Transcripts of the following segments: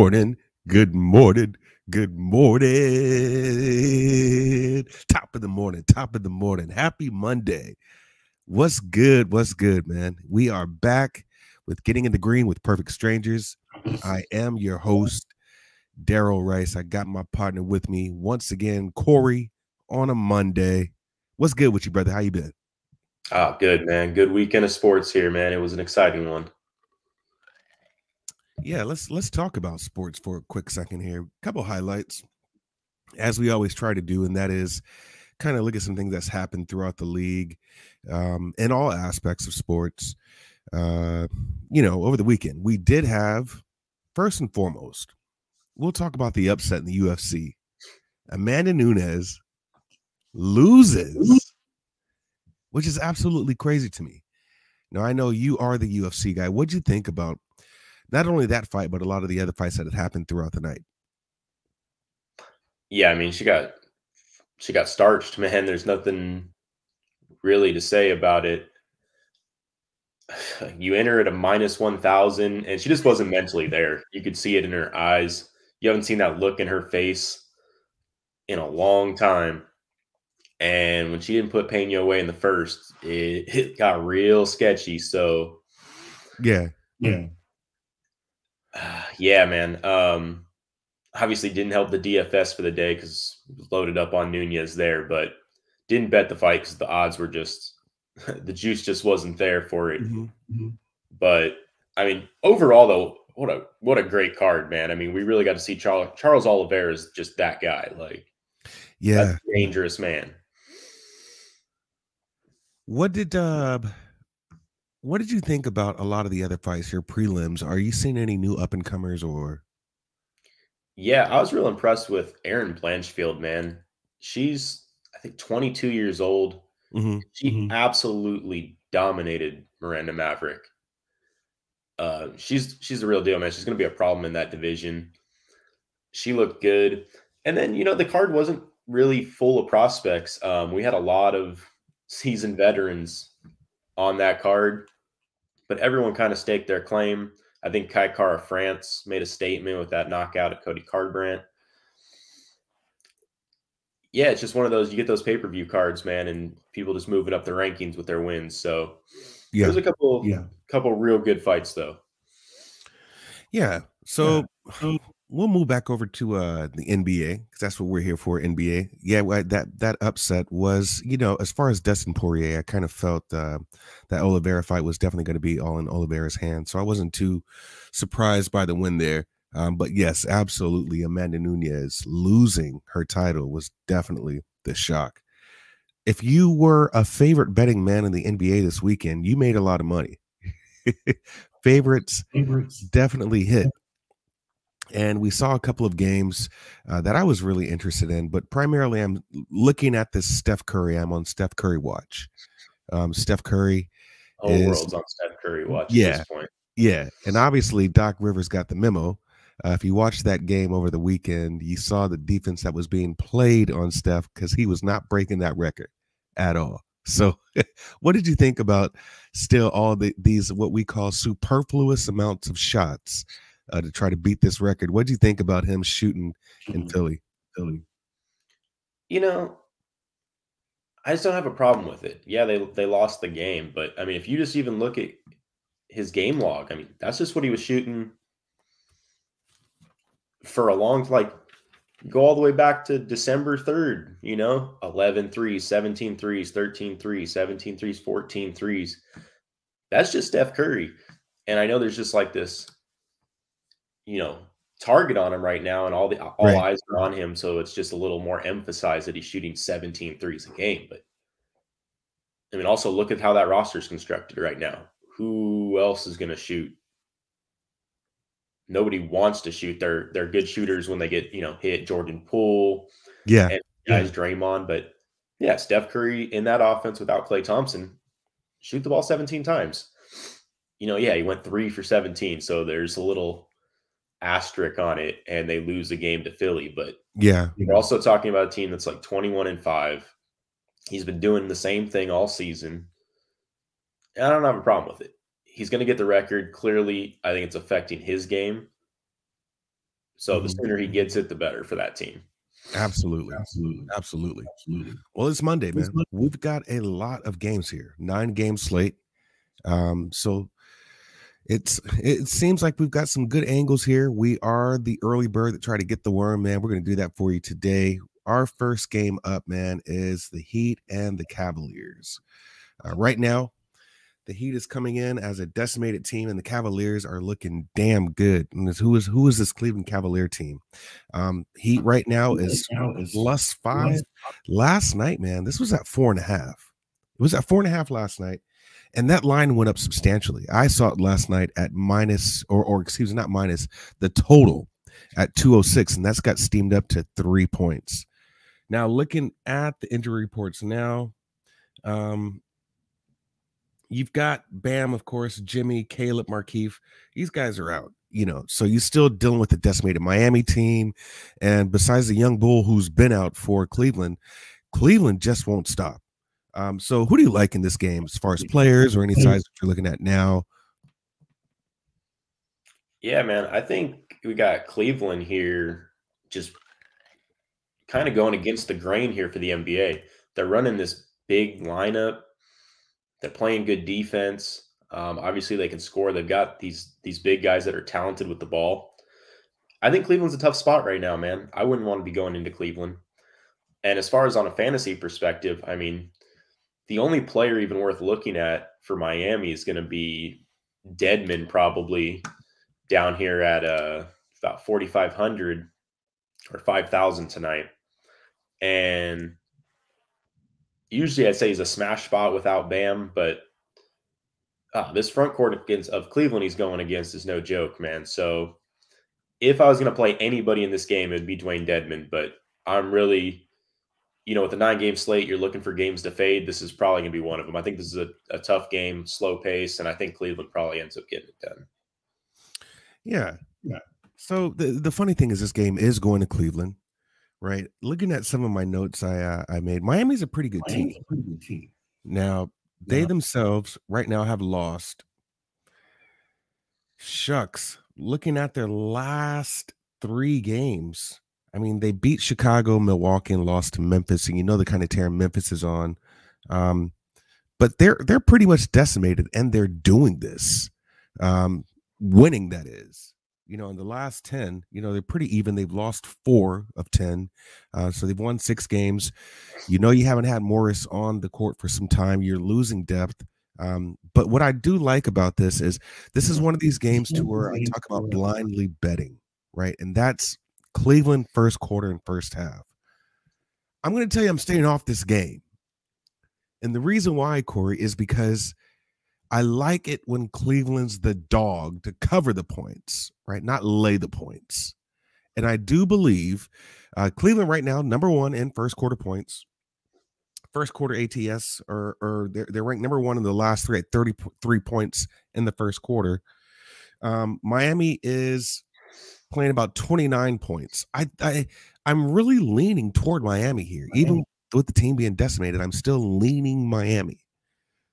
Good morning, good morning, good morning. Top of the morning, top of the morning. Happy Monday. What's good? What's good, man? We are back with Getting in the Green with Perfect Strangers. I am your host, Daryl Rice. I got my partner with me once again, Corey, on a Monday. What's good with you, brother? How you been? Ah, good, man. Good weekend of sports here, man. It was an exciting one. Yeah, let's let's talk about sports for a quick second here. A couple highlights, as we always try to do, and that is kind of look at some things that's happened throughout the league, um, in all aspects of sports. Uh, you know, over the weekend, we did have first and foremost, we'll talk about the upset in the UFC. Amanda Nunes loses, which is absolutely crazy to me. Now I know you are the UFC guy. What'd you think about not only that fight, but a lot of the other fights that had happened throughout the night. Yeah, I mean, she got she got starched, man. There's nothing really to say about it. You enter at a minus 1000 and she just wasn't mentally there. You could see it in her eyes. You haven't seen that look in her face in a long time. And when she didn't put Pena away in the first, it, it got real sketchy. So, yeah, yeah. Yeah, man. Um, obviously didn't help the DFS for the day because loaded up on Nunes there, but didn't bet the fight because the odds were just the juice just wasn't there for it. Mm-hmm. Mm-hmm. But I mean, overall though, what a what a great card, man. I mean, we really got to see Charles Charles Oliveira is just that guy. Like, yeah, dangerous man. What did uh what did you think about a lot of the other fights here, prelims? Are you seeing any new up and comers or? Yeah, I was real impressed with Erin Blanchfield, man. She's, I think, 22 years old. Mm-hmm. She mm-hmm. absolutely dominated Miranda Maverick. Uh, she's she's the real deal, man. She's going to be a problem in that division. She looked good, and then you know the card wasn't really full of prospects. Um, we had a lot of seasoned veterans on that card but everyone kind of staked their claim. I think Kai Kara France made a statement with that knockout at Cody Garbrandt. Yeah, it's just one of those you get those pay per view cards, man, and people just moving up the rankings with their wins. So yeah, there's a couple, yeah, couple real good fights though. Yeah. So yeah um, we'll move back over to uh the NBA because that's what we're here for. NBA, yeah. That that upset was, you know, as far as Dustin Poirier, I kind of felt uh, that Oliveira fight was definitely going to be all in Oliveira's hands, so I wasn't too surprised by the win there. Um, but yes, absolutely, Amanda Nunes losing her title was definitely the shock. If you were a favorite betting man in the NBA this weekend, you made a lot of money. Favorites, Favorites definitely hit and we saw a couple of games uh, that I was really interested in, but primarily I'm looking at this Steph Curry. I'm on Steph Curry watch. Um, Steph Curry. Whole is, world's on Steph Curry watch yeah, Yeah, and obviously Doc Rivers got the memo. Uh, if you watched that game over the weekend, you saw the defense that was being played on Steph because he was not breaking that record at all. So, what did you think about still all the, these what we call superfluous amounts of shots uh, to try to beat this record. What do you think about him shooting in mm-hmm. Philly? Philly. You know, I just don't have a problem with it. Yeah, they they lost the game, but I mean, if you just even look at his game log, I mean, that's just what he was shooting for a long like go all the way back to December 3rd, you know, 11 threes, 17 threes, 13 threes, 17 threes, 14 threes. That's just Steph Curry. And I know there's just like this you know, target on him right now, and all the all right. eyes are on him. So it's just a little more emphasized that he's shooting 17 threes a game. But I mean, also look at how that roster is constructed right now. Who else is going to shoot? Nobody wants to shoot. They're they're good shooters when they get you know hit. Jordan Poole, yeah, and guys yeah. Draymond, but yeah, Steph Curry in that offense without Klay Thompson, shoot the ball 17 times. You know, yeah, he went three for 17. So there's a little asterisk on it and they lose the game to Philly. But yeah, we're also talking about a team that's like 21 and 5. He's been doing the same thing all season. I don't have a problem with it. he's going to get the record. Clearly, I think it's affecting his game. So mm-hmm. the sooner he gets it, the better for that team. Absolutely. Absolutely. Absolutely. Absolutely. Well, it's Monday, man. We've got a lot of games here. Nine game slate. Um, so it's it seems like we've got some good angles here. We are the early bird that try to get the worm, man. We're gonna do that for you today. Our first game up, man, is the Heat and the Cavaliers. Uh, right now, the Heat is coming in as a decimated team, and the Cavaliers are looking damn good. And who is who is this Cleveland Cavalier team? Um, Heat right now is plus five. Last night, man, this was at four and a half. It was at four and a half last night, and that line went up substantially. I saw it last night at minus, or or excuse me, not minus, the total at 206, and that's got steamed up to three points. Now, looking at the injury reports now, um, you've got Bam, of course, Jimmy, Caleb, Markieff. These guys are out, you know. So you're still dealing with the decimated Miami team. And besides the young bull who's been out for Cleveland, Cleveland just won't stop. Um, so who do you like in this game as far as players or any size that you're looking at now? Yeah, man. I think we got Cleveland here just kind of going against the grain here for the NBA. They're running this big lineup they're playing good defense. Um, obviously, they can score. They've got these these big guys that are talented with the ball. I think Cleveland's a tough spot right now, man. I wouldn't want to be going into Cleveland. And as far as on a fantasy perspective, I mean, the only player even worth looking at for Miami is going to be Dedmon, probably down here at uh, about 4,500 or 5,000 tonight. And usually I'd say he's a smash spot without Bam, but uh, this front court against of Cleveland he's going against is no joke, man. So if I was going to play anybody in this game, it'd be Dwayne Dedmon, But I'm really, you know, with the nine game slate, you're looking for games to fade. This is probably going to be one of them. I think this is a, a tough game, slow pace, and I think Cleveland probably ends up getting it done. Yeah. Yeah. So the, the funny thing is this game is going to Cleveland right? Looking at some of my notes I uh, I made, Miami's a pretty good team. Pretty good team. Now they yeah. themselves right now have lost. Shucks, looking at their last three games, I mean they beat Chicago, Milwaukee, and lost to Memphis, and you know the kind of tear Memphis is on. Um, but they're they're pretty much decimated, and they're doing this, um, winning that is you know, in the last 10, you know, they're pretty even. They've lost four of 10. Uh, so they've won six games. You know, you haven't had Morris on the court for some time. You're losing depth. Um, but what I do like about this is this is one of these games to where I talk about blindly betting, right? And that's Cleveland first quarter and first half. I'm going to tell you, I'm staying off this game. And the reason why, Corey, is because I like it when Cleveland's the dog to cover the points, right? Not lay the points. And I do believe uh, Cleveland right now, number one in first quarter points, first quarter ATS, or, or they're, they're ranked number one in the last three at 33 points in the first quarter. Um, Miami is playing about 29 points. I, I I'm really leaning toward Miami here, even with the team being decimated. I'm still leaning Miami.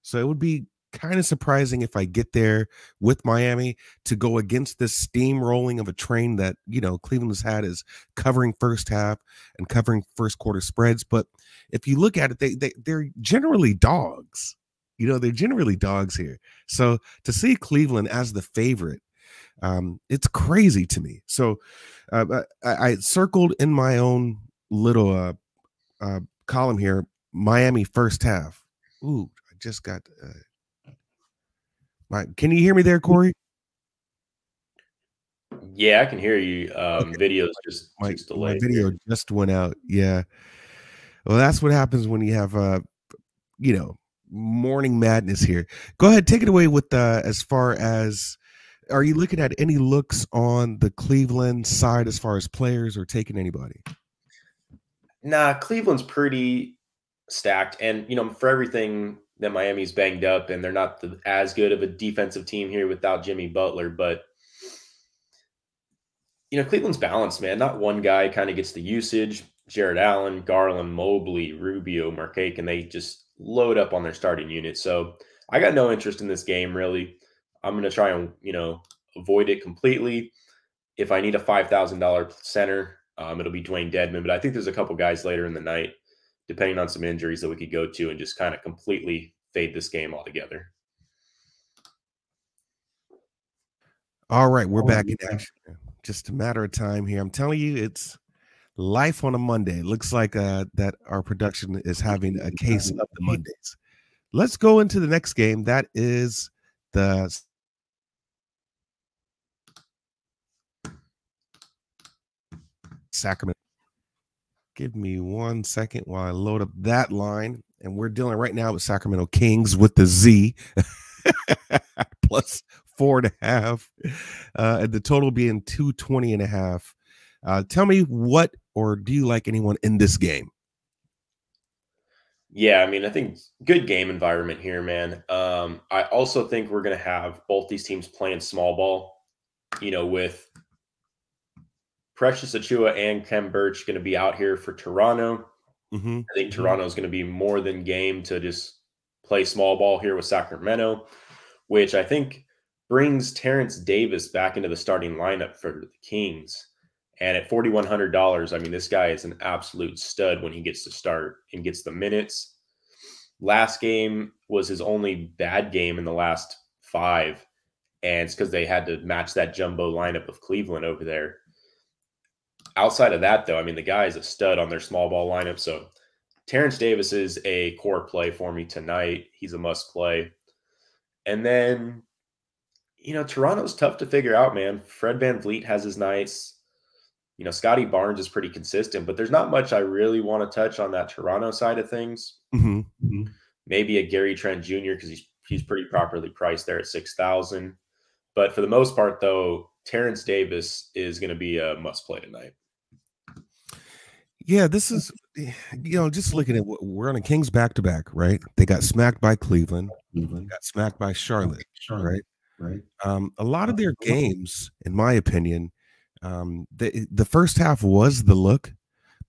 So it would be kind of surprising if I get there with Miami to go against this steamrolling of a train that, you know, Cleveland has had is covering first half and covering first quarter spreads. But if you look at it, they, they they're generally dogs. You know, they're generally dogs here. So to see Cleveland as the favorite, um, it's crazy to me. So uh, I, I, circled in my own little uh, uh, column here Miami first half. Ooh, I just got uh, can you hear me there, Corey? Yeah, I can hear you. Um, okay. Videos just, my, just my video just went out. Yeah. Well, that's what happens when you have, uh, you know, morning madness here. Go ahead, take it away with uh, as far as are you looking at any looks on the Cleveland side as far as players or taking anybody? Nah, Cleveland's pretty stacked, and you know, for everything that Miami's banged up and they're not the, as good of a defensive team here without Jimmy Butler. But, you know, Cleveland's balanced, man. Not one guy kind of gets the usage. Jarrett Allen, Garland, Mobley, Rubio, Markkanen, and they just load up on their starting unit. So I got no interest in this game, really. I'm going to try and, you know, avoid it completely. If I need a $5,000 center, um, it'll be Dwayne Dedmon. But I think there's a couple guys later in the night, depending on some injuries, that we could go to and just kind of completely fade this game altogether. All right, we're back in action. Just a matter of time here. I'm telling you, it's life on a Monday. It looks like uh, that our production is having a case of the Mondays. Let's go into the next game. That is the Sacramento. Give me one second while I load up that line. And we're dealing right now with Sacramento Kings with the Z plus four and a half. Uh, and the total being 220 and a half. Uh, tell me what or do you like anyone in this game? Yeah, I mean, I think good game environment here, man. Um, I also think we're going to have both these teams playing small ball, you know, with Precious Achiuwa and Khem Birch going to be out here for Toronto. Mm-hmm. I think mm-hmm. Toronto is going to be more than game to just play small ball here with Sacramento, which I think brings Terence Davis back into the starting lineup for the Kings. And at $4,100, I mean, this guy is an absolute stud when he gets to start and gets the minutes. Last game was his only bad game in the last five. And it's because they had to match that jumbo lineup of Cleveland over there outside of that, though, I mean, the guy is a stud on their small ball lineup. So Terence Davis is a core play for me tonight. He's a must play. And then, you know, Toronto's tough to figure out, man. Fred VanVleet has his nights. You know, Scottie Barnes is pretty consistent, but there's not much I really want to touch on that Toronto side of things. Mm-hmm. Mm-hmm. Maybe a Gary Trent Jr. because he's he's pretty properly priced there at six thousand. But for the most part, though, Terence Davis is going to be a must play tonight. Yeah, this is you know just looking at what we're on a Kings back to back, right? They got smacked by Cleveland, Cleveland. got smacked by Charlotte, Charlotte right? Right. Um, a lot of their games, in my opinion, um, the the first half was the look,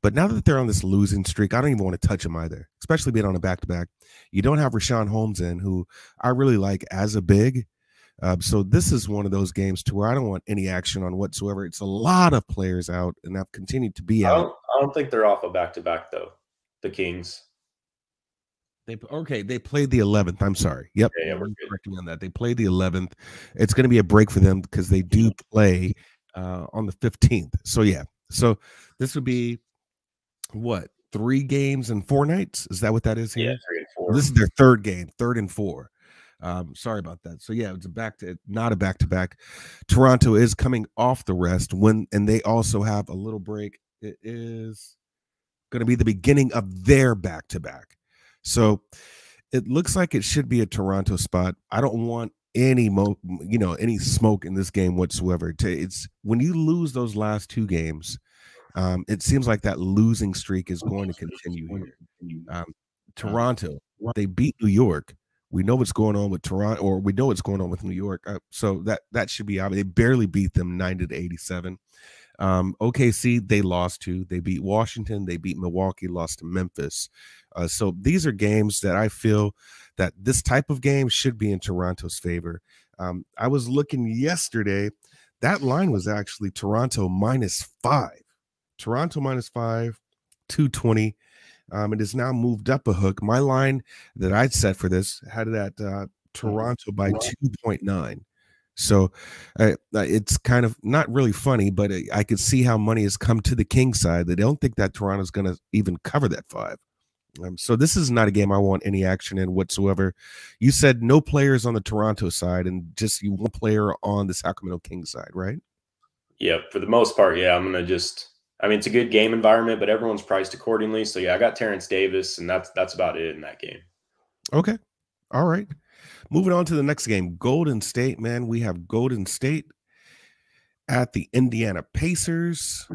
but now that they're on this losing streak, I don't even want to touch them either. Especially being on a back to back, you don't have Richaun Holmes in, who I really like as a big. Uh, so this is one of those games to where I don't want any action on whatsoever. It's a lot of players out, and have continued to be out. I don't think they're off a back to back though. The Kings. They okay. They played the 11th. I'm sorry. Yep. Yeah, yeah we're correcting on that. They played the 11th. It's going to be a break for them because they do play uh, on the 15th. So yeah. So this would be what three games and four nights? Is that what that is here? Yeah, three and four. This is their third game, third and four. Um, sorry about that. So yeah, it's a back to not a back to back. Toronto is coming off the rest when, and they also have a little break. It is going to be the beginning of their back to back. So it looks like it should be a Toronto spot. I don't want any mo, you know, any smoke in this game whatsoever. It's when you lose those last two games, um, it seems like that losing streak is going to continue here. Um, Toronto, they beat New York we know what's going on with Toronto, or we know what's going on with New York. Uh, so that that should be obvious. They barely beat them 90 to 87. Um, OKC, they lost to. They beat Washington. They beat Milwaukee, lost to Memphis. Uh, so these are games that I feel that this type of game should be in Toronto's favor. Um, I was looking yesterday. That line was actually Toronto minus five. Toronto minus five, 220. Um, it has now moved up a hook. My line that I'd set for this had it at uh, mm-hmm. Toronto by 2.9. So uh, it's kind of not really funny, but I could see how money has come to the King side. They don't think that Toronto's going to even cover that five. Um, so this is not a game I want any action in whatsoever. You said no players on the Toronto side and just you one player on the Sacramento King side, right? Yeah, for the most part, yeah. I'm gonna just I mean, it's a good game environment, but everyone's priced accordingly. So yeah, I got Terence Davis, and that's that's about it in that game. Okay, all right. Moving on to the next game, Golden State. Man, we have Golden State at the Indiana Pacers.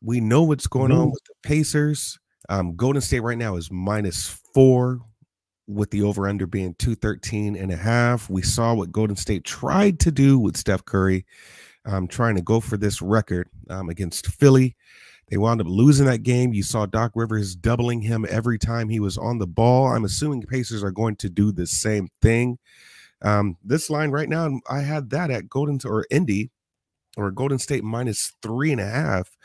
We know what's going on with the Pacers. Um, Golden State right now is minus four with the over under being 213 and a half. We saw what Golden State tried to do with Steph Curry um, trying to go for this record um, against Philly. They wound up losing that game. You saw Doc Rivers doubling him every time he was on the ball. I'm assuming Pacers are going to do the same thing. Um, this line right now, I had that at Golden or Indy or Golden State minus three and a half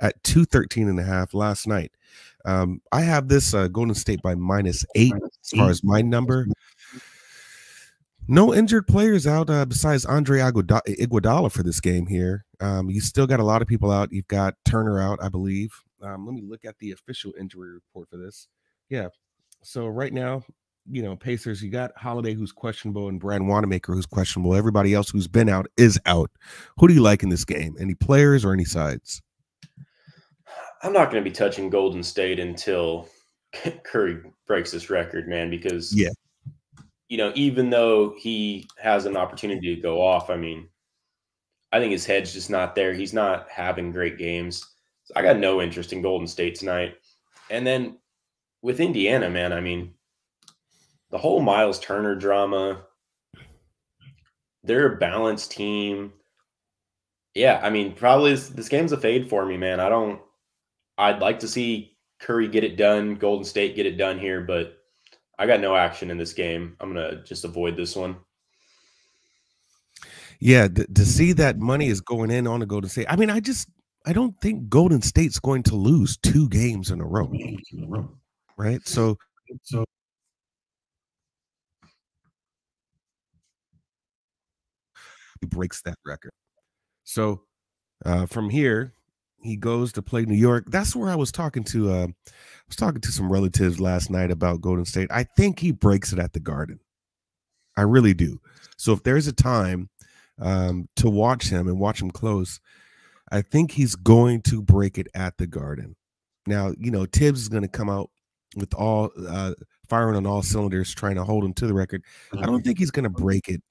at 213 and a half last night. Um, I have this uh, Golden State by minus eight as far as my number. No injured players out uh, besides Andre Iguodala for this game here. Um, you still got a lot of people out. You've got Turner out, I believe. Um, let me look at the official injury report for this. Yeah. So right now, you know, Pacers, you got Holiday who's questionable and Brad Wanamaker who's questionable. Everybody else who's been out is out. Who do you like in this game? Any players or any sides? I'm not going to be touching Golden State until Curry breaks this record, man, because yeah, you know, even though he has an opportunity to go off, I mean, I think his head's just not there. He's not having great games. So I got no interest in Golden State tonight. And then with Indiana, man, I mean, the whole Miles Turner drama, they're a balanced team. Yeah, I mean, probably this, this game's a fade for me, man. I don't, I'd like to see Curry get it done, Golden State get it done here, but I got no action in this game. I'm gonna just avoid this one. Yeah, to, to see that money is going in on the Golden State. I mean, I just I don't think Golden State's going to lose two games in a row. Right? So so he breaks that record. So uh, from here, he goes to play New York. That's where I was talking to. Uh, I was talking to some relatives last night about Golden State. I think he breaks it at the Garden. I really do. So if there's a time um, to watch him and watch him close, I think he's going to break it at the Garden. Now, you know, Tibbs is going to come out with all uh, firing on all cylinders, trying to hold him to the record. I don't think he's going to break it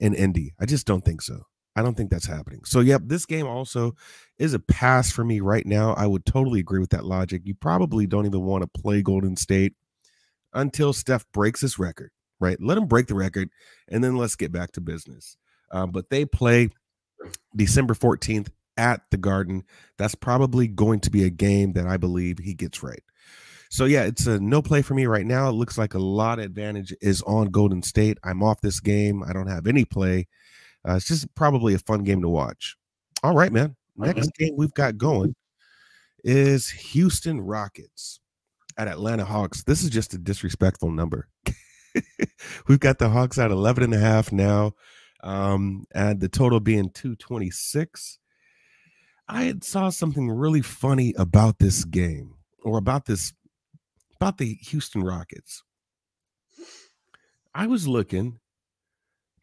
in Indy. I just don't think so. I don't think that's happening. So, yep, this game also is a pass for me right now. I would totally agree with that logic. You probably don't even want to play Golden State until Steph breaks his record, right? Let him break the record, and then let's get back to business. Um, but they play December 14th at the Garden. That's probably going to be a game that I believe he gets right. So yeah, it's a no play for me right now. It looks like a lot of advantage is on Golden State. I'm off this game. I don't have any play. Uh, it's just probably a fun game to watch. All right, man. Next game we've got going is Houston Rockets at Atlanta Hawks. This is just a disrespectful number. we've got the Hawks at 11 and a half now, um, and the total being 226. I had saw something really funny about this game or about this about the Houston Rockets. I was looking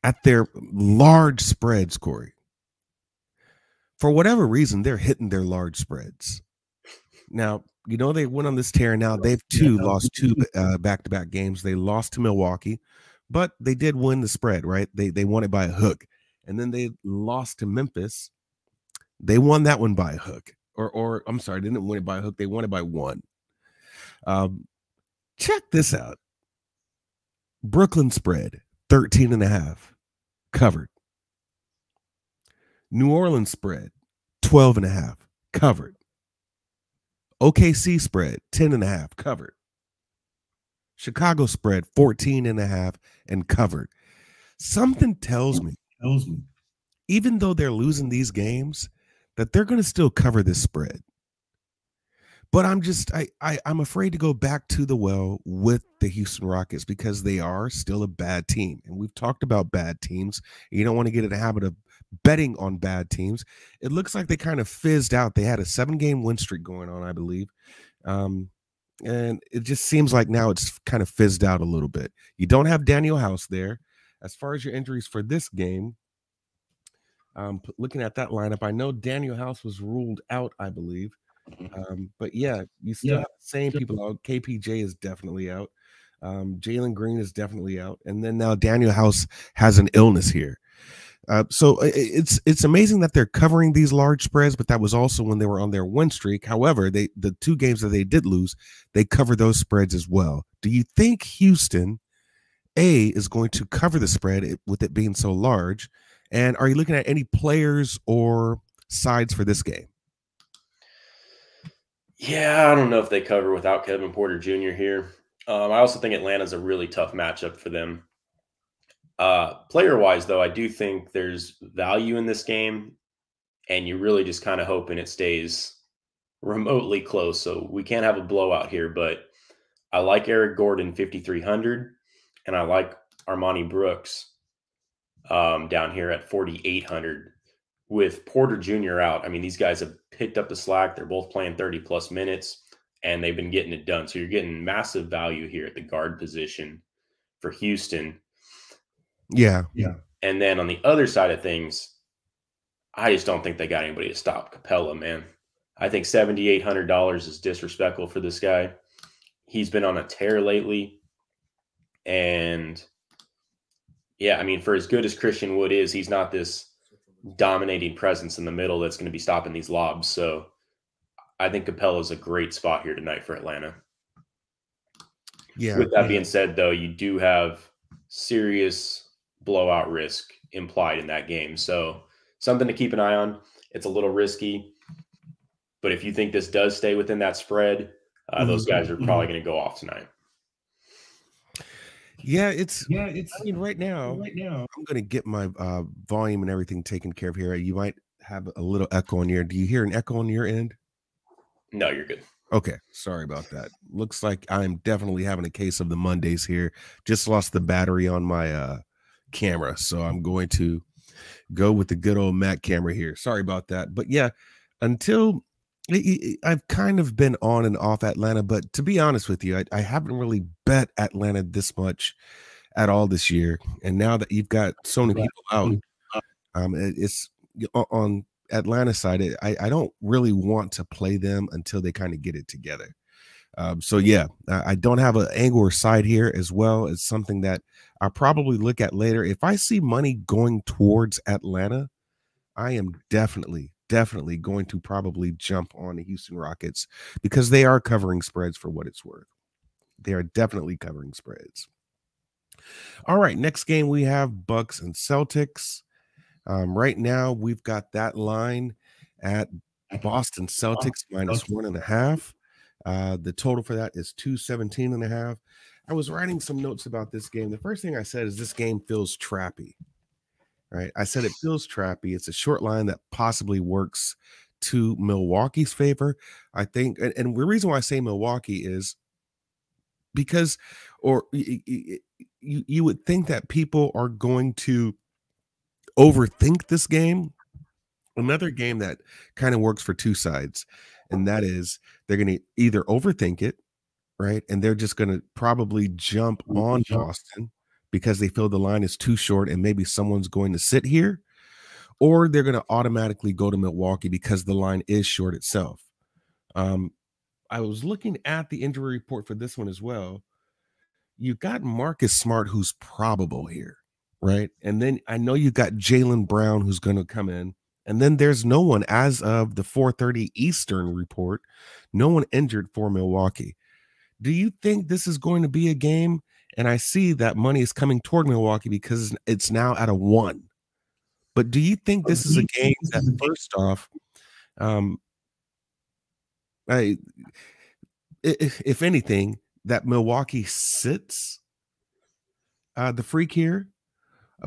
at their large spreads, Corey. For whatever reason, they're hitting their large spreads. Now, you know, they went on this tear. Now they've two lost two back to back games. They lost to Milwaukee, but they did win the spread, right? They they won it by a hook. And then they lost to Memphis. They won that one by a hook. Or or I'm sorry, didn't win it by a hook. They won it by one. Um, check this out. Brooklyn spread 13 and a half covered. New Orleans spread 12 and a half covered. OKC spread 10 and a half covered. Chicago spread 14 and a half and covered. Something tells me, tells me even though they're losing these games, that they're going to still cover this spread. But I'm just I, I I'm afraid to go back to the well with the Houston Rockets because they are still a bad team. And we've talked about bad teams. You don't want to get in the habit of betting on bad teams. It looks like they kind of fizzed out. They had a seven game win streak going on, I believe. Um, and it just seems like now it's kind of fizzed out a little bit. You don't have Danuel House there. As far as your injuries for this game, um, looking at that lineup, I know Danuel House was ruled out, I believe. Um, but yeah, you still yeah. have the same people out. KPJ is definitely out. Um, Jalen Green is definitely out, and then now Danuel House has an illness here. Uh, so it's it's amazing that they're covering these large spreads, but that was also when they were on their win streak. However, they the two games that they did lose, they cover those spreads as well. Do you think Houston A is going to cover the spread with it being so large? And are you looking at any players or sides for this game? Yeah, I don't know if they cover without Kevin Porter Jr. here. Um, I also think Atlanta's a really tough matchup for them. Uh, player wise, though, I do think there's value in this game, and you're really just kind of hoping it stays remotely close. So we can't have a blowout here, but I like Eric Gordon 5,300, and I like Armoni Brooks um, down here at 4,800 with Porter Jr. out. I mean, these guys have picked up the slack. They're both playing 30 plus minutes and they've been getting it done. So you're getting massive value here at the guard position for Houston. Yeah. Yeah. And then on the other side of things, I just don't think they got anybody to stop Capela, man. I think $7,800 is disrespectful for this guy. He's been on a tear lately. And yeah, I mean, for as good as Christian Wood is, he's not this dominating presence in the middle that's going to be stopping these lobs. So I think Capela is a great spot here tonight for Atlanta. Yeah. With that yeah. being said, though, you do have serious blowout risk implied in that game. So something to keep an eye on. It's a little risky, but if you think this does stay within that spread, uh, mm-hmm. those guys are mm-hmm. probably going to go off tonight. Yeah, it's yeah, it's. I mean, right now, right now, I'm going to get my uh, volume and everything taken care of here. You might have a little echo on your. Do you hear an echo on your end? No, you're good. Okay, sorry about that. Looks like I'm definitely having a case of the Mondays here. Just lost the battery on my uh camera, so I'm going to go with the good old Mac camera here. Sorry about that. But yeah, until I've kind of been on and off Atlanta, but to be honest with you, I, I haven't really bet Atlanta this much at all this year. And now that you've got so many people out, um, it's on Atlanta side, I, I don't really want to play them until they kind of get it together. Um, so yeah, I don't have an angle or side here as well. It's something that I'll probably look at later. If I see money going towards Atlanta, I am definitely, definitely going to probably jump on the Houston Rockets because they are covering spreads for what it's worth. They are definitely covering spreads. All right, next game we have Bucks and Celtics. Um, right now, we've got that line at Boston Celtics minus one and a half. Uh, the total for that is 217 and a half. I was writing some notes about this game. The first thing I said is this game feels trappy. Right. I said it feels trappy. It's a short line that possibly works to Milwaukee's favor. I think, and, and the reason why I say Milwaukee is because, or you, you would think that people are going to overthink this game. Another game that kind of works for two sides, and that is they're going to either overthink it, right? And they're just going to probably jump on Boston because they feel the line is too short and maybe someone's going to sit here, or they're going to automatically go to Milwaukee because the line is short itself. Um, I was looking at the injury report for this one as well. You got Marcus Smart, who's probable here right? And then I know you got Jaylen Brown who's going to come in. And then there's no one as of the 4:30 Eastern report, no one injured for Milwaukee. Do you think this is going to be a game? And I see that money is coming toward Milwaukee because it's now at a one. But do you think this is a game that first off, um, I, if, if anything, that Milwaukee sits uh, the freak here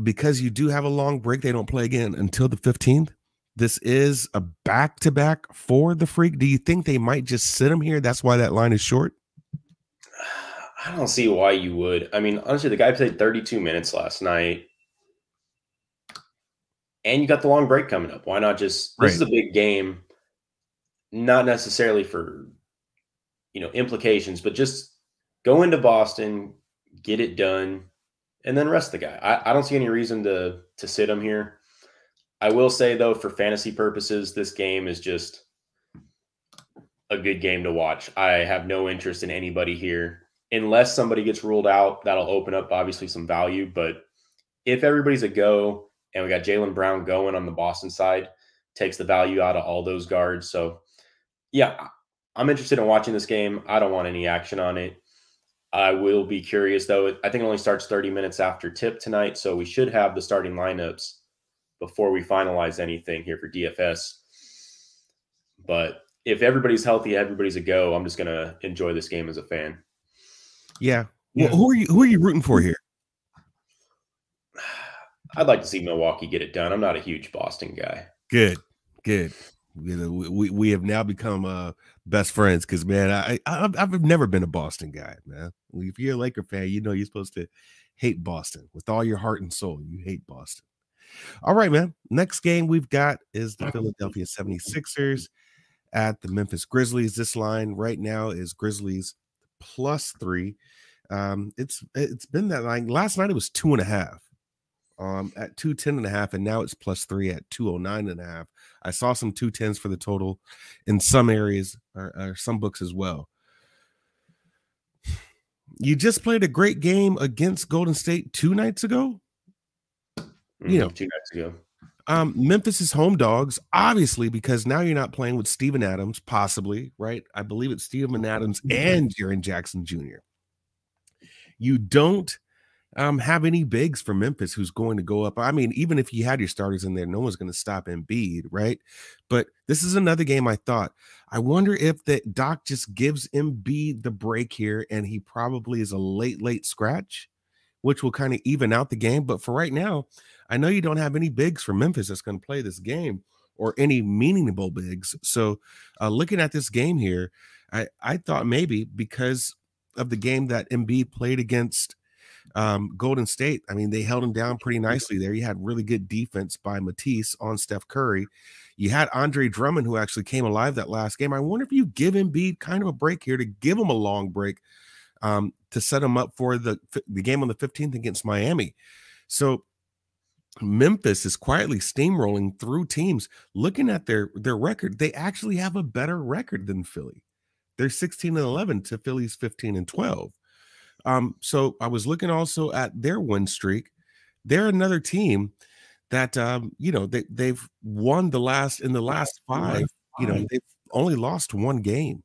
because you do have a long break, they don't play again until the 15th. This is a back to back for the freak. Do you think they might just sit him here? That's why that line is short. I don't see why you would. I mean, honestly, the guy played 32 minutes last night. And you got the long break coming up. Why not just this right. is a big game, not necessarily for you know implications, but just go into Boston, get it done, and then rest the guy. I, I don't see any reason to to sit him here. I will say though, for fantasy purposes, this game is just a good game to watch. I have no interest in anybody here unless somebody gets ruled out. That'll open up obviously some value. But if everybody's a go and we got Jaylen Brown going on the Boston side, takes the value out of all those guards. So yeah, I'm interested in watching this game. I don't want any action on it. I will be curious though. I think it only starts 30 minutes after tip tonight, so we should have the starting lineups before we finalize anything here for DFS. But if everybody's healthy, everybody's a go. I'm just gonna enjoy this game as a fan. Yeah. yeah. Well, who are you? Who are you rooting for here? I'd like to see Milwaukee get it done. I'm not a huge Boston guy. Good, good. You know, we we have now become uh best friends because man, I, I I've never been a Boston guy, man. If you're a Laker fan, you know you're supposed to hate Boston with all your heart and soul. You hate Boston. All right, man. Next game we've got is the Philadelphia 76ers at the Memphis Grizzlies. This line right now is Grizzlies plus three. Um, it's it's been that line. Last night it was two and a half. Um, at 210 and a half, and now it's plus three at 209 and a half. I saw some 210s for the total in some areas or, or some books as well. You just played a great game against Golden State two nights ago. Mm-hmm, you know, two nights ago. Um, Memphis is home dogs, obviously, because now you're not playing with Steven Adams, possibly, right? I believe it's Steven Adams and Jaren Jackson Jr. You don't um, have any bigs for Memphis who's going to go up. I mean, even if you had your starters in there, no one's going to stop Embiid, right? But this is another game I thought. I wonder if that Doc just gives Embiid the break here and he probably is a late, late scratch, which will kind of even out the game. But for right now, I know you don't have any bigs for Memphis that's going to play this game or any meaningful bigs. So uh, looking at this game here, I, I thought maybe because of the game that Embiid played against um, Golden State, I mean, they held him down pretty nicely there. You had really good defense by Matisse on Steph Curry. You had Andre Drummond, who actually came alive that last game. I wonder if you give Embiid kind of a break here to give him a long break um, to set him up for the, the game on the 15th against Miami. So Memphis is quietly steamrolling through teams. Looking at their their record, they actually have a better record than Philly. They're 16 and 11 to Philly's 15 and 12. Um, so I was looking also at their win streak. They're another team that um, you know they they've won the last in the last five. You know they've only lost one game.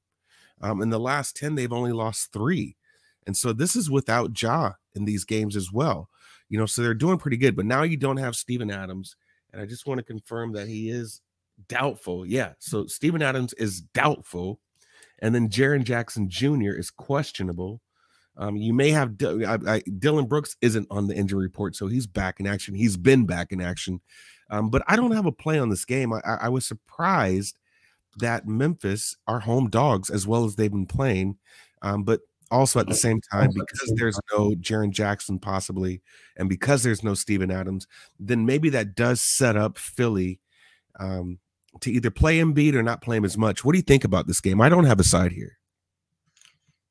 Um, in the last ten, they've only lost three, and so this is without Ja in these games as well you know, so they're doing pretty good. But now you don't have Steven Adams, and I just want to confirm that he is doubtful. Yeah, so Steven Adams is doubtful, and then Jaren Jackson Jr. is questionable. Um, you may have D- I, I, Dillon Brooks isn't on the injury report, so he's back in action. He's been back in action, um, but I don't have a play on this game. I, I was surprised that Memphis are home dogs as well as they've been playing, um, but also at the same time because there's no Jaren Jackson possibly, and because there's no Steven Adams, then maybe that does set up Philly um, to either play Embiid or not play him as much. What do you think about this game? I don't have a side here.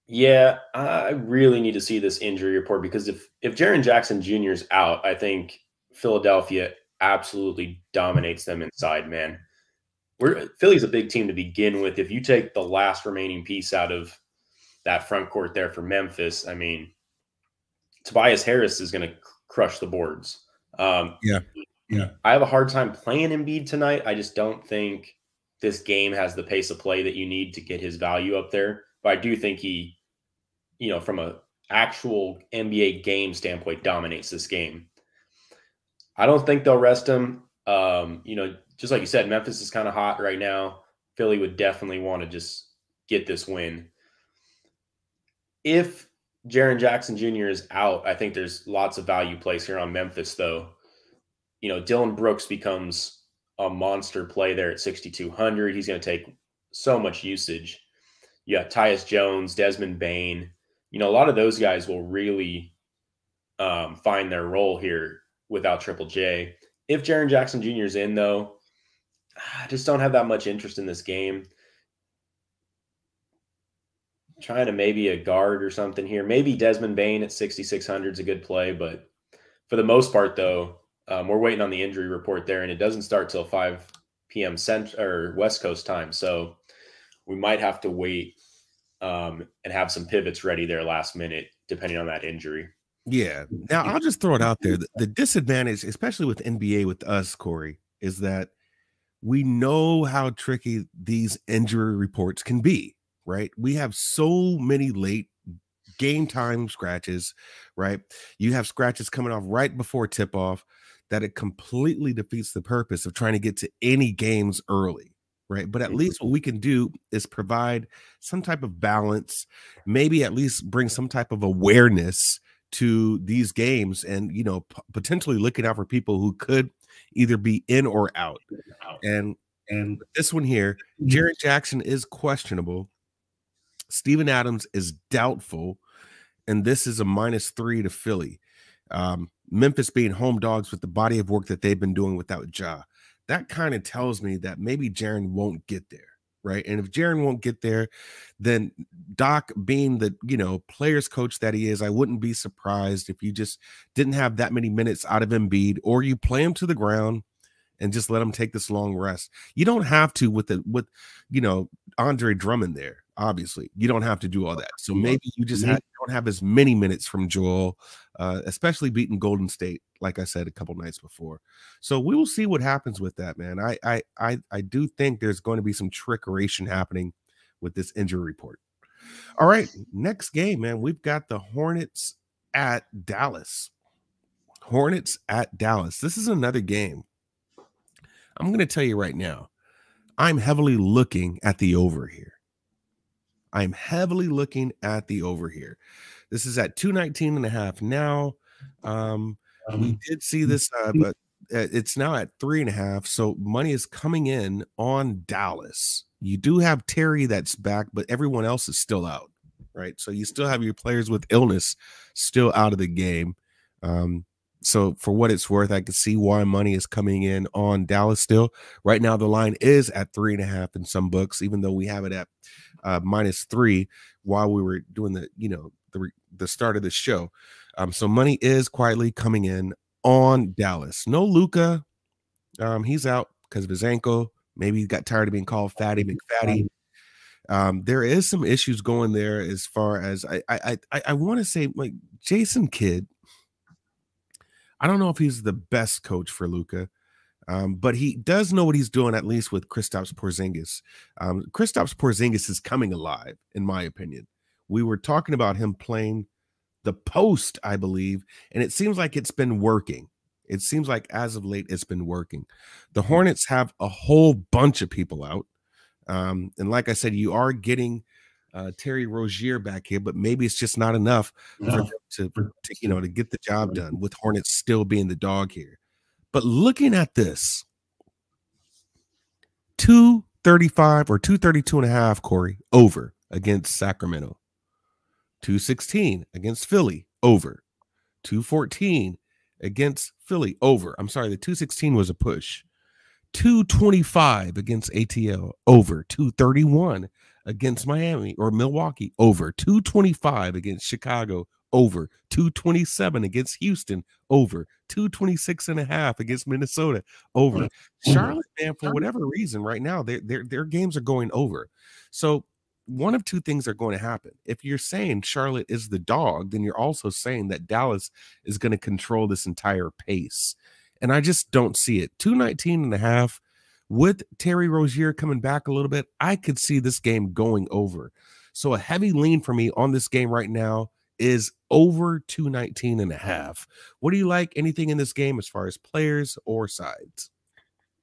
Yeah, I really need to see this injury report because if if Jaren Jackson Jr. is out, I think Philadelphia absolutely dominates them inside. Man, we're Philly's a big team to begin with. If you take the last remaining piece out of that front court there for Memphis, I mean, Tobias Harris is going to crush the boards. Um, yeah. Yeah. I have a hard time playing Embiid tonight. I just don't think this game has the pace of play that you need to get his value up there. But I do think he, you know, from a actual NBA game standpoint, dominates this game. I don't think they'll rest him. Um, you know, just like you said, Memphis is kind of hot right now. Philly would definitely want to just get this win if Jaren Jackson Jr. is out, I think there's lots of value placed here on Memphis, though. You know, Dillon Brooks becomes a monster play there at 6,200. He's going to take so much usage. Yeah, Tyus Jones, Desmond Bane. You know, a lot of those guys will really um, find their role here without Triple J. If Jaren Jackson Jr. is in, though, I just don't have that much interest in this game trying to maybe a guard or something here. Maybe Desmond Bane at 6,600 is a good play, but for the most part, though, um, we're waiting on the injury report there, and it doesn't start till 5 p.m. Cent or West Coast time. So we might have to wait um, and have some pivots ready there last minute, depending on that injury. Yeah. Now I'll just throw it out there. The, the disadvantage, especially with NBA with us, Corey, is that we know how tricky these injury reports can be right? We have so many late game time scratches, right? You have scratches coming off right before tip off that it completely defeats the purpose of trying to get to any games early, right? But at least what we can do is provide some type of balance, maybe at least bring some type of awareness to these games and you know p- potentially looking out for people who could either be in or out. And and this one here, mm-hmm. Jaren Jackson is questionable. Steven Adams is doubtful, and this is a minus three to Philly. Um, Memphis being home dogs with the body of work that they've been doing without Ja. That kind of tells me that maybe Jaren won't get there right? And if Jaren won't get there, then Doc, being the you know players coach that he is, I wouldn't be surprised if you just didn't have that many minutes out of Embiid, or you play him to the ground and just let him take this long rest. You don't have to with the with you know Andre Drummond there. Obviously, you don't have to do all that. So maybe you just have, don't have as many minutes from Joel, uh, especially beating Golden State, like I said a couple nights before. So we will see what happens with that, man. I I I, I do think there's going to be some trickery happening with this injury report. All right, next game, man. We've got the Hornets at Dallas. Hornets at Dallas. This is another game I'm going to tell you right now, I'm heavily looking at the over here. I'm heavily looking at the over here. This is at 219 and a half now. Um, we um, did see this, uh, but uh, it's now at three and a half. So money is coming in on Dallas. You do have Terry that's back, but everyone else is still out, right? So you still have your players with illness still out of the game. Um, so for what it's worth, I can see why money is coming in on Dallas still. Right now, the line is at three and a half in some books, even though we have it at uh, minus three while we were doing the, you know, the the start of the show. Um, so money is quietly coming in on Dallas. No Luka, Um, he's out because of his ankle. Maybe he got tired of being called Fatty McFatty. Um, there is some issues going there as far as I I I, I want to say like Jason Kidd I don't know if he's the best coach for Luka. um, but he does know what he's doing at least with Kristaps Porzingis. Um, Kristaps Porzingis is coming alive, in my opinion. We were talking about him playing the post, I believe, and it seems like it's been working. It seems like as of late, it's been working. The hmm. Hornets have a whole bunch of people out. Um, and like I said, you are getting uh, Terry Rozier back here, but maybe it's just not enough no. to, to, you know, to get the job done with Hornets still being the dog here. But looking at this, 235 or 232 and a half, Corey, over against Sacramento. 216 against Philly, over. 214 against Philly, over. I'm sorry, the 216 was a push. 225 against ATL, over. 231 against Miami or Milwaukee over 225 against Chicago over 227 against Houston over 226 and a half against Minnesota over mm, mm. Charlotte man for whatever reason right now their their their games are going over. So one of two things are going to happen. If you're saying Charlotte is the dog then you're also saying that Dallas is going to control this entire pace. And I just don't see it. 219 and a half with Terry Rozier coming back a little bit, I could see this game going over. So a heavy lean for me on this game right now is over 219 and a half. What do you like? Anything in this game as far as players or sides?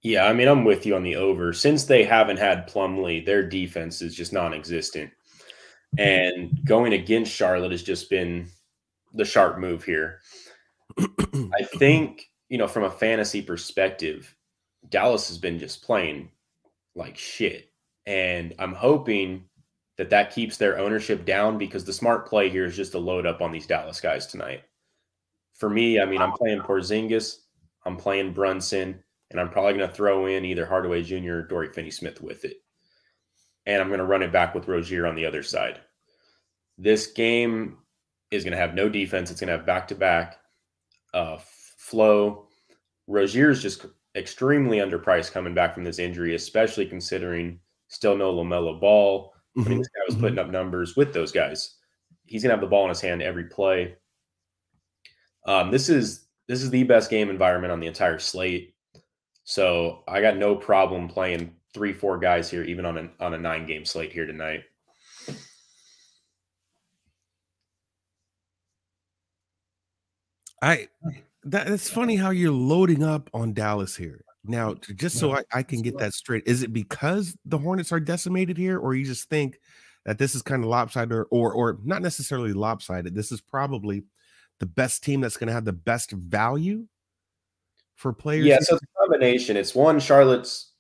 Yeah, I mean, I'm with you on the over. Since they haven't had Plumlee, their defense is just non existent. And going against Charlotte has just been the sharp move here. I think, you know, from a fantasy perspective, Dallas has been just playing like shit. And I'm hoping that that keeps their ownership down because the smart play here is just to load up on these Dallas guys tonight. For me, I mean, I'm playing Porzingis, I'm playing Brunson, and I'm probably going to throw in either Hardaway Jr. or Dorian Finney Smith with it. And I'm going to run it back with Rozier on the other side. This game is going to have no defense. It's going to have back to back flow. Rozier is just extremely underpriced coming back from this injury, especially considering still no LaMelo Ball. Mm-hmm. When this guy was mm-hmm. putting up numbers with those guys, he's gonna have the ball in his hand every play. Um, this is this is the best game environment on the entire slate. So I got no problem playing three, four guys here, even on a on a nine game slate here tonight. I that, it's funny how you're loading up on Dallas here. Now, just so I, I can get that straight, is it because the Hornets are decimated here, or you just think that this is kind of lopsided, or, or or not necessarily lopsided? This is probably the best team that's going to have the best value for players? Yeah, so it's a combination. It's one Charlotte's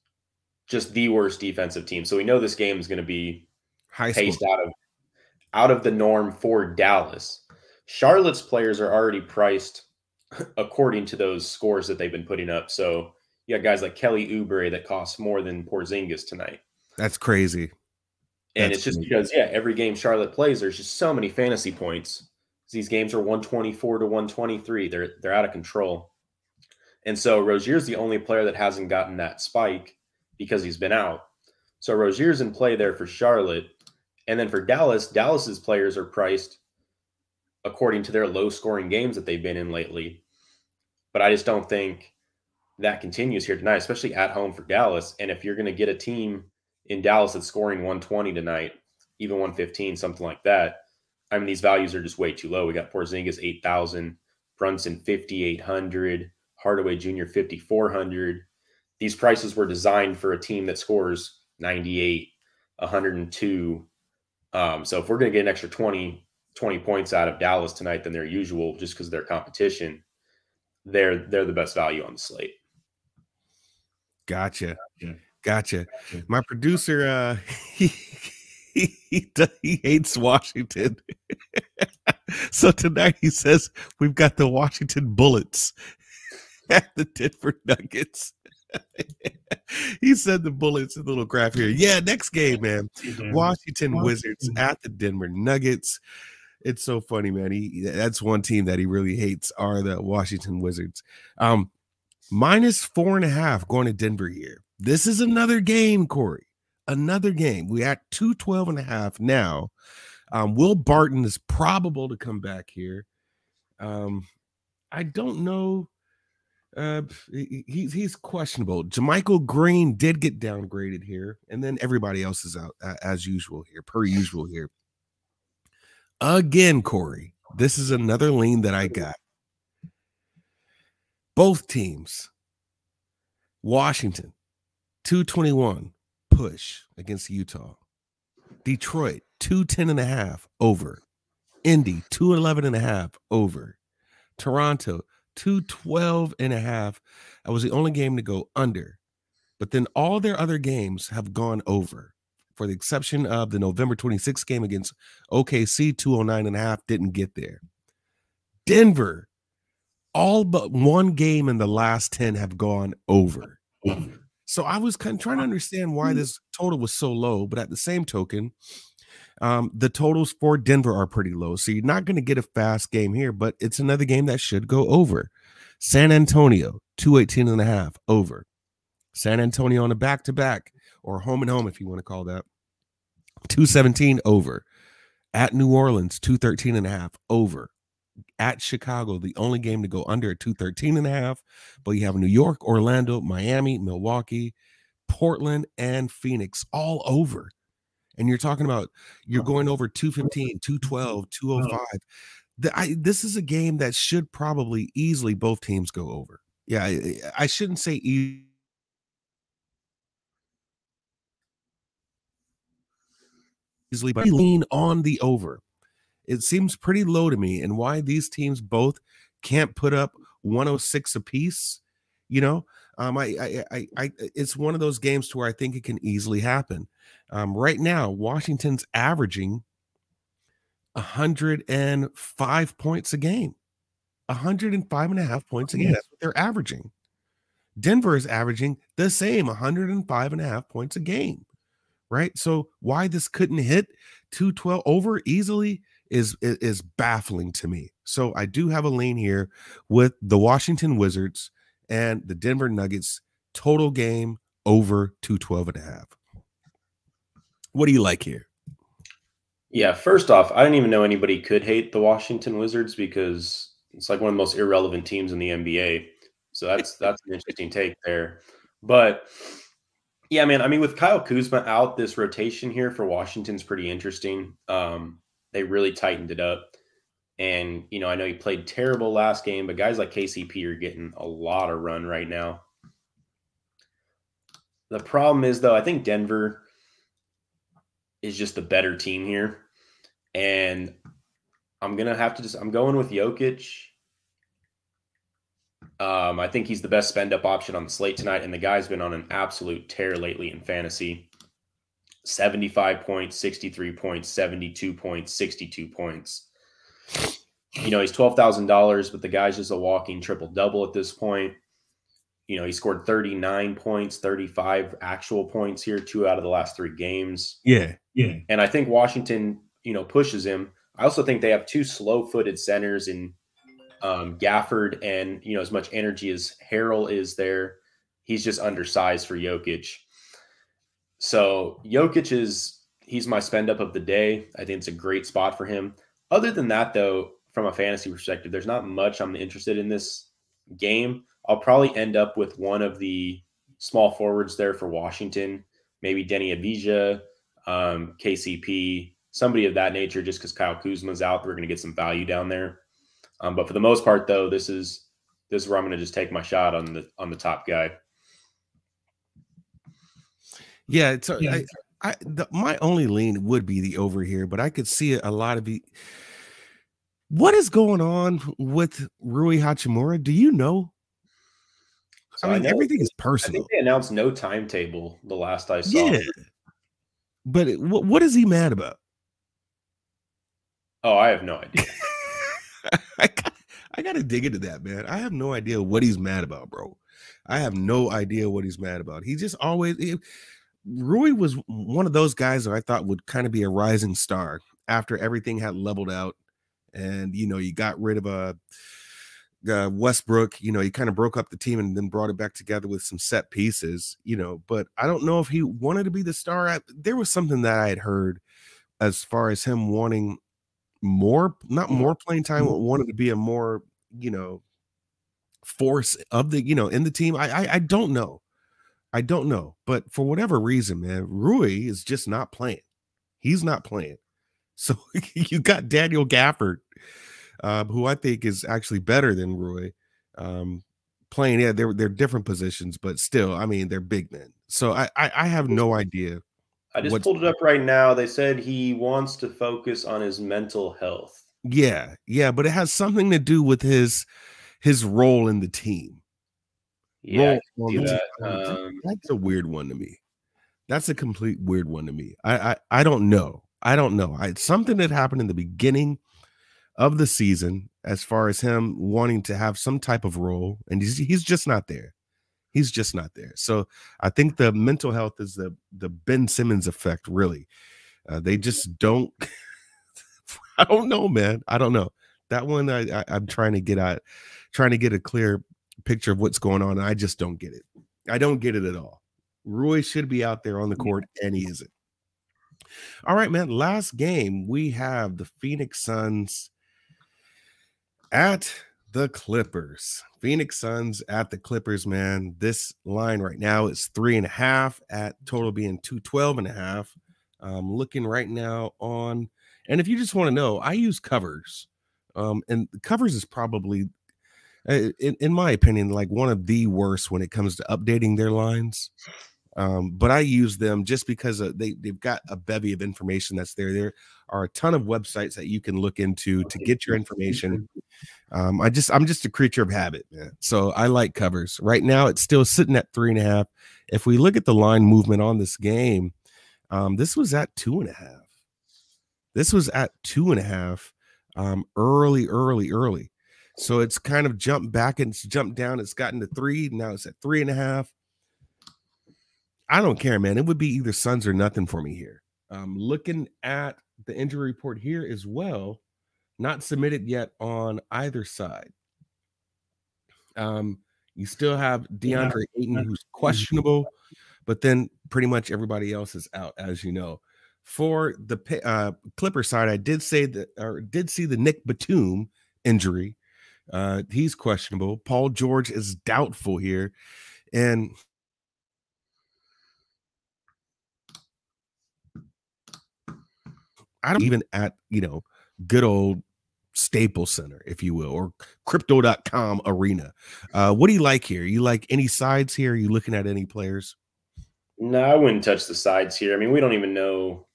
just the worst defensive team, so we know this game is going to be high paced out of out of the norm for Dallas. Charlotte's players are already priced according to those scores that they've been putting up. So you got guys like Kelly Oubre that cost more than Porzingis tonight. That's crazy. And That's it's just crazy. because, yeah, every game Charlotte plays, there's just so many fantasy points. These games are 124 to 123. They're they're out of control. And so Rozier's the only player that hasn't gotten that spike because he's been out. So Rozier's in play there for Charlotte. And then for Dallas, Dallas's players are priced according to their low scoring games that they've been in lately. But I just don't think that continues here tonight, especially at home for Dallas. And if you're going to get a team in Dallas that's scoring 120 tonight, even 115, something like that, I mean, these values are just way too low. We got Porzingis 8,000, Brunson 5,800, Hardaway Jr. 5,400. These prices were designed for a team that scores 98, 102. Um, so if we're going to get an extra 20, 20 points out of Dallas tonight than their usual, just because of their competition, they're they're the best value on the slate. Gotcha. Gotcha. My producer, uh, he, he, he, he hates Washington. so tonight he says we've got the Washington Bullets at the Denver Nuggets. he said the Bullets, a little graph here. Yeah, next game, man. Washington Wizards at the Denver Nuggets. It's so funny, man. He that's one team that he really hates are the Washington Wizards. Um, minus four and a half going to Denver here. This is another game, Corey. Another game. We at 212 and a half now. Um, Will Barton is probable to come back here. Um, I don't know. Uh, he's he's questionable. JaMychal Green did get downgraded here, and then everybody else is out uh, as usual here, per usual here. Again, Corey, this is another lean that I got. Both teams, Washington, 221 push against Utah. Detroit, 210 and a half over. Indy, 211 and a half over. Toronto, 212 and a half. That was the only game to go under. But then all their other games have gone over for the exception of the November 26th game against OKC, 209 and a half, didn't get there. Denver, all but one game in the last 10 have gone over. So I was kind of trying to understand why this total was so low, but at the same token, um, the totals for Denver are pretty low. So you're not going to get a fast game here, but it's another game that should go over. San Antonio, 218 and a half over. San Antonio on a back to back or home and home, if you want to call that. 217 over. At New Orleans, 213 and a half over. At Chicago, the only game to go under at 213 and a half. But you have New York, Orlando, Miami, Milwaukee, Portland, and Phoenix all over. And you're talking about you're going over 215, 212, 205. The, I, this is a game that should probably easily both teams go over. Yeah, I, I shouldn't say easily easily, but lean on the over. It seems pretty low to me, and why these teams both can't put up 106 apiece. You know, um, I, I, I, I, it's one of those games to where I think it can easily happen. Um, right now, Washington's averaging 105 points a game, 105 and a half points a game. That's what they're averaging. Denver is averaging the same 105 and a half points a game right? So why this couldn't hit 212 over easily is, is, baffling to me. So I do have a lean here with the Washington Wizards and the Denver Nuggets total game over 212 and a half. What do you like here? Yeah, first off, I didn't even know anybody could hate the Washington Wizards because it's like one of the most irrelevant teams in the NBA. So that's that's an interesting take there. But yeah, man. I mean, with Kyle Kuzma out, this rotation here for Washington's pretty interesting. Um, they really tightened it up. And, you know, I know he played terrible last game, but guys like KCP are getting a lot of run right now. The problem is, though, I think Denver is just the better team here. And I'm gonna have to just I'm going with Jokic. Um, I think he's the best spend up option on the slate tonight, and the guy's been on an absolute tear lately in fantasy. 75 points, 63 points, 72 points, 62 points. You know, he's $12,000, but the guy's just a walking triple double at this point. You know, he scored 39 points, 35 actual points here, two out of the last three games. Yeah. Yeah. And I think Washington, you know, pushes him. I also think they have two slow footed centers in um, Gafford and, you know, as much energy as Harrell is there, he's just undersized for Jokic. So Jokic is he's my spend up of the day. I think it's a great spot for him. Other than that, though, from a fantasy perspective, there's not much I'm interested in this game. I'll probably end up with one of the small forwards there for Washington, maybe Deni Avdija, um, KCP, somebody of that nature, just because Kyle Kuzma's out. We're going to get some value down there. Um, but for the most part, though, this is this is where I'm going to just take my shot on the on the top guy. Yeah, so yeah. I, I the, my only lean would be the over here, but I could see a lot of the. What is going on with Rui Hachimura? Do you know? So I mean, I know, everything is personal. I think they announced no timetable the last I saw. Yeah, but it, what, what is he mad about? Oh, I have no idea. I, got, I got to dig into that, man. I have no idea what he's mad about, bro. I have no idea what he's mad about. He just always. He, Rui was one of those guys that I thought would kind of be a rising star after everything had leveled out, and you know you got rid of a. Uh, Westbrook, you know, he kind of broke up the team and then brought it back together with some set pieces, you know. But I don't know if he wanted to be the star. I, there was something that I had heard as far as him wanting more, not more playing time, mm-hmm. wanted to be a more, you know, force of the, you know, in the team. I, I, I don't know. I don't know, but for whatever reason, man, Rui is just not playing. He's not playing. So you got Daniel Gafford, um, who I think is actually better than Rui, um, playing. Yeah, they're they're different positions, but still, I mean, they're big men. So I I, I have no idea. I just pulled it up right now. They said he wants to focus on his mental health. Yeah, yeah, but it has something to do with his his role in the team. Yeah, that. Um, that's a weird one to me. That's a complete weird one to me. I I, I don't know. I don't know. I, something that happened in the beginning of the season, as far as him wanting to have some type of role, and he's he's just not there. He's just not there. So I think the mental health is the the Ben Simmons effect. Really, uh, they just don't. I don't know, man. I don't know that one. I, I I'm trying to get at, trying to get a clear picture of what's going on. I just don't get it. I don't get it at all. Rui should be out there on the court, and he isn't. All right, man. Last game, we have the Phoenix Suns at the Clippers. Phoenix Suns at the Clippers, man. This line right now is three and a half at total being 212 and a half. I'm looking right now on, and if you just want to know, I use covers. Um, and covers is probably uh, in, in my opinion, like one of the worst when it comes to updating their lines. Um, but I use them just because uh, they they've got a bevy of information that's there. There are a ton of websites that you can look into to get your information. Um, I just I'm just a creature of habit, man. So I like covers. Right now, it's still sitting at three and a half. If we look at the line movement on this game, um, this was at two and a half. This was at two and a half um, early, early, early. So it's kind of jumped back and it's jumped down. It's gotten to three. Now it's at three and a half. I don't care, man. It would be either Suns or nothing for me here. Um, looking at the injury report here as well, not submitted yet on either side. Um, you still have DeAndre Ayton, who's questionable, but then pretty much everybody else is out, as you know. For the uh, Clipper side, I did say that, or did see the Nick Batum injury uh, he's questionable. Paul George is doubtful here. And I don't even at, you know, good old Staples Center, if you will, or crypto.com arena. Uh, what do you like here? You like any sides here? Are you looking at any players? No, I wouldn't touch the sides here. I mean, we don't even know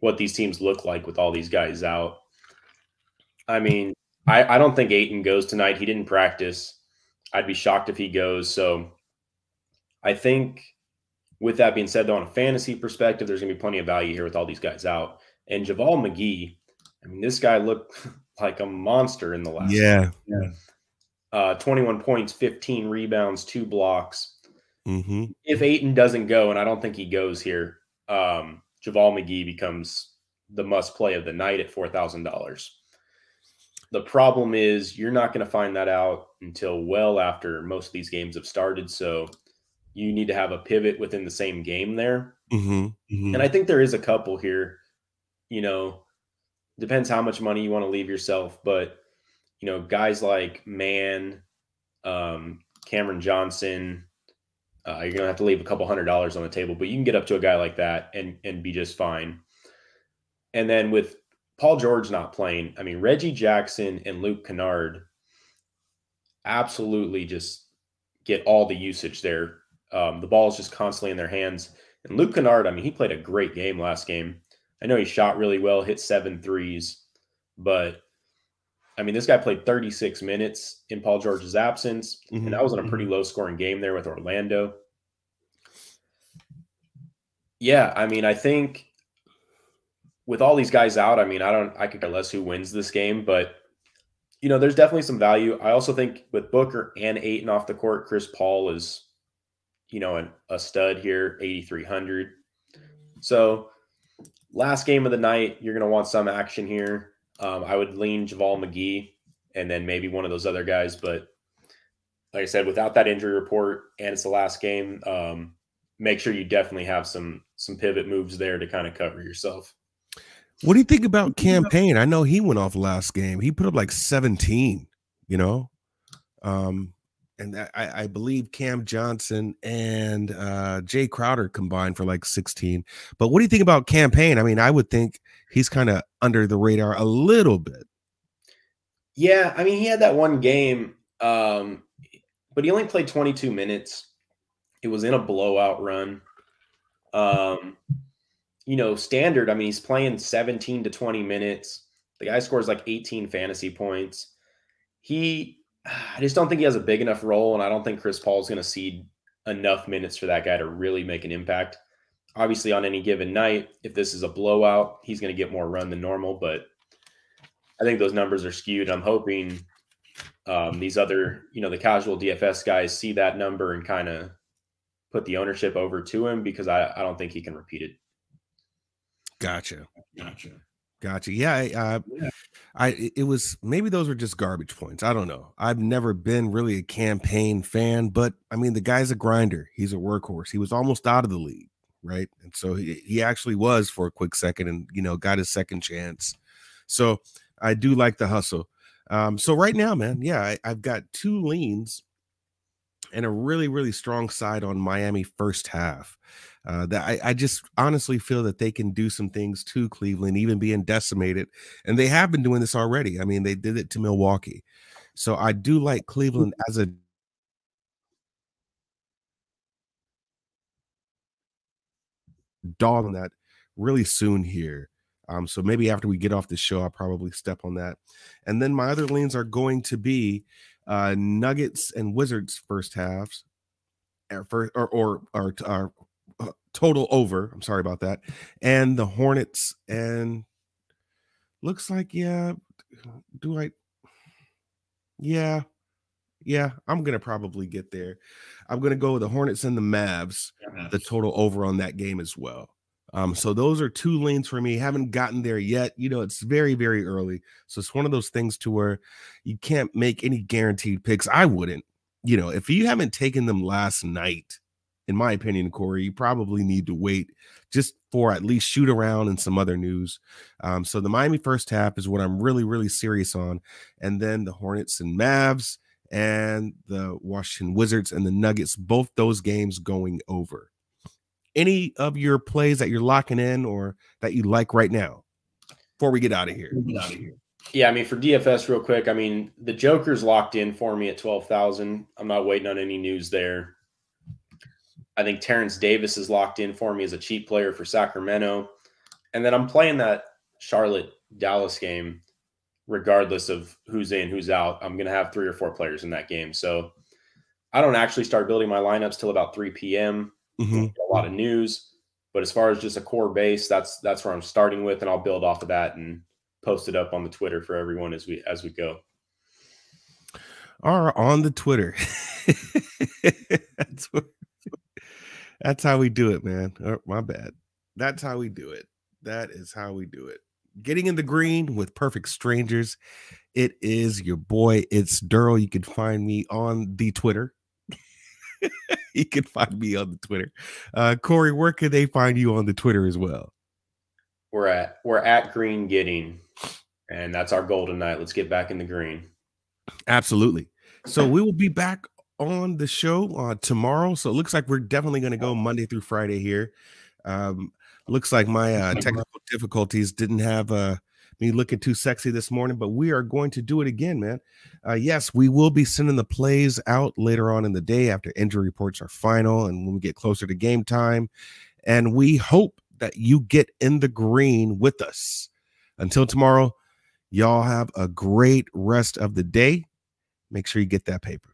what these teams look like with all these guys out. I mean, I, I don't think Ayton goes tonight. He didn't practice. I'd be shocked if he goes. So I think with that being said, though, on a fantasy perspective, there's going to be plenty of value here with all these guys out. And JaVale McGee, I mean, this guy looked like a monster in the last. Yeah. Yeah. Uh, 21 points, 15 rebounds, two blocks. Mm-hmm. If Ayton doesn't go, and I don't think he goes here, um, JaVale McGee becomes the must play of the night at $4,000. The problem is you're not going to find that out until well after most of these games have started. So you need to have a pivot within the same game there. Mm-hmm. Mm-hmm. And I think there is a couple here. You know, depends how much money you want to leave yourself, but you know, guys like Mann, um, Cameron Johnson, uh, you're gonna have to leave a couple hundred dollars on the table, but you can get up to a guy like that and and be just fine. And then with Paul George not playing, I mean Reggie Jackson and Luke Kennard absolutely just get all the usage there um, the ball is just constantly in their hands. And Luke Kennard, I mean, he played a great game last game. I know he shot really well, hit seven threes, but I mean, this guy played 36 minutes in Paul George's absence, mm-hmm. and that was in a pretty mm-hmm. low scoring game there with Orlando. Yeah, I mean, I think with all these guys out, I mean, I don't, I could care less who wins this game, but you know, there's definitely some value. I also think with Booker and Ayton off the court, Chris Paul is you know, an, a stud here, 8,300. So last game of the night, you're going to want some action here. Um, I would lean JaVale McGee and then maybe one of those other guys. But like I said, without that injury report and it's the last game, um, make sure you definitely have some some pivot moves there to kind of cover yourself. What do you think about Cam Payne? I know he went off last game. He put up like 17, you know? Um, and I, I, believe Cam Johnson and uh, Jae Crowder combined for like 16. But what do you think about Cam Payne? I mean, I would think he's kind of under the radar a little bit. Yeah, I mean, he had that one game, um, but he only played 22 minutes. It was in a blowout run. Um, you know, standard. I mean, he's playing 17 to 20 minutes. The guy scores like 18 fantasy points. He I just don't think he has a big enough role, and I don't think Chris Paul is going to see enough minutes for that guy to really make an impact. Obviously, on any given night, if this is a blowout, he's going to get more run than normal. But I think those numbers are skewed. I'm hoping um, these other, you know, the casual DFS guys see that number and kind of put the ownership over to him because I, I don't think he can repeat it. Gotcha. Gotcha. Gotcha. Yeah, I, uh, yeah. I it was maybe those were just garbage points. I don't know. I've never been really a Cam Payne fan, but I mean the guy's a grinder. He's a workhorse. He was almost out of the league, right? And so he, he actually was for a quick second and you know got his second chance. So I do like the hustle. Um, so right now, man, yeah, I, I've got two leans and a really, really strong side on Miami first half. Uh, that I, I, just honestly feel that they can do some things to Cleveland, even being decimated. And they have been doing this already. I mean, they did it to Milwaukee. So I do like Cleveland as a dog on that really soon here. Um, so maybe after we get off the show, I'll probably step on that. And then my other leans are going to be uh, Nuggets and Wizards first halves, or or or, or, or total over. I'm sorry about that, and the Hornets and looks like yeah. Do I? Yeah, yeah. I'm gonna probably get there. I'm gonna go with the Hornets and the Mavs. The total over on that game as well. Um, so those are two lanes for me. Haven't gotten there yet. You know, it's very, very early. So it's one of those things to where you can't make any guaranteed picks. I wouldn't. You know, if you haven't taken them last night, in my opinion, Corey, you probably need to wait just for at least shoot around and some other news. Um, so the Miami first half is what I'm really, really serious on. And then the Hornets and Mavs and the Washington Wizards and the Nuggets, both those games going over any of your plays that you're locking in or that you like right now before we get out of here? Yeah, I mean for DFS, real quick. I mean the Joker's locked in for me at twelve thousand. I'm not waiting on any news there. I think Terence Davis is locked in for me as a cheap player for Sacramento, and then I'm playing that Charlotte Dallas game. regardless of who's in, who's out. I'm going to have three or four players in that game. So I don't actually start building my lineups till about 3 p.m. Mm-hmm. A lot of news, but as far as just a core base, that's that's where I'm starting with, and I'll build off of that and post it up on the Twitter for everyone as we as we go. Are on the Twitter. that's what, that's how we do it, man. Oh, my bad. That's how we do it. That is how we do it. Getting in the green with perfect strangers. It is your boy. It's Daryl. You can find me on the Twitter. you can find me on the Twitter. Uh, Corey, where can they find you on the Twitter as well? We're at we're at Green Getting, and that's our goal tonight. Let's get back in the green. Absolutely. So we will be back on the show uh, tomorrow. So it looks like we're definitely going to go Monday through Friday here. Um, looks like my uh, technical difficulties didn't have uh, me looking too sexy this morning, but we are going to do it again, man. Uh, yes, we will be sending the plays out later on in the day after injury reports are final and when we get closer to game time. And we hope that you get in the green with us. Until tomorrow, y'all have a great rest of the day. Make sure you get that paper.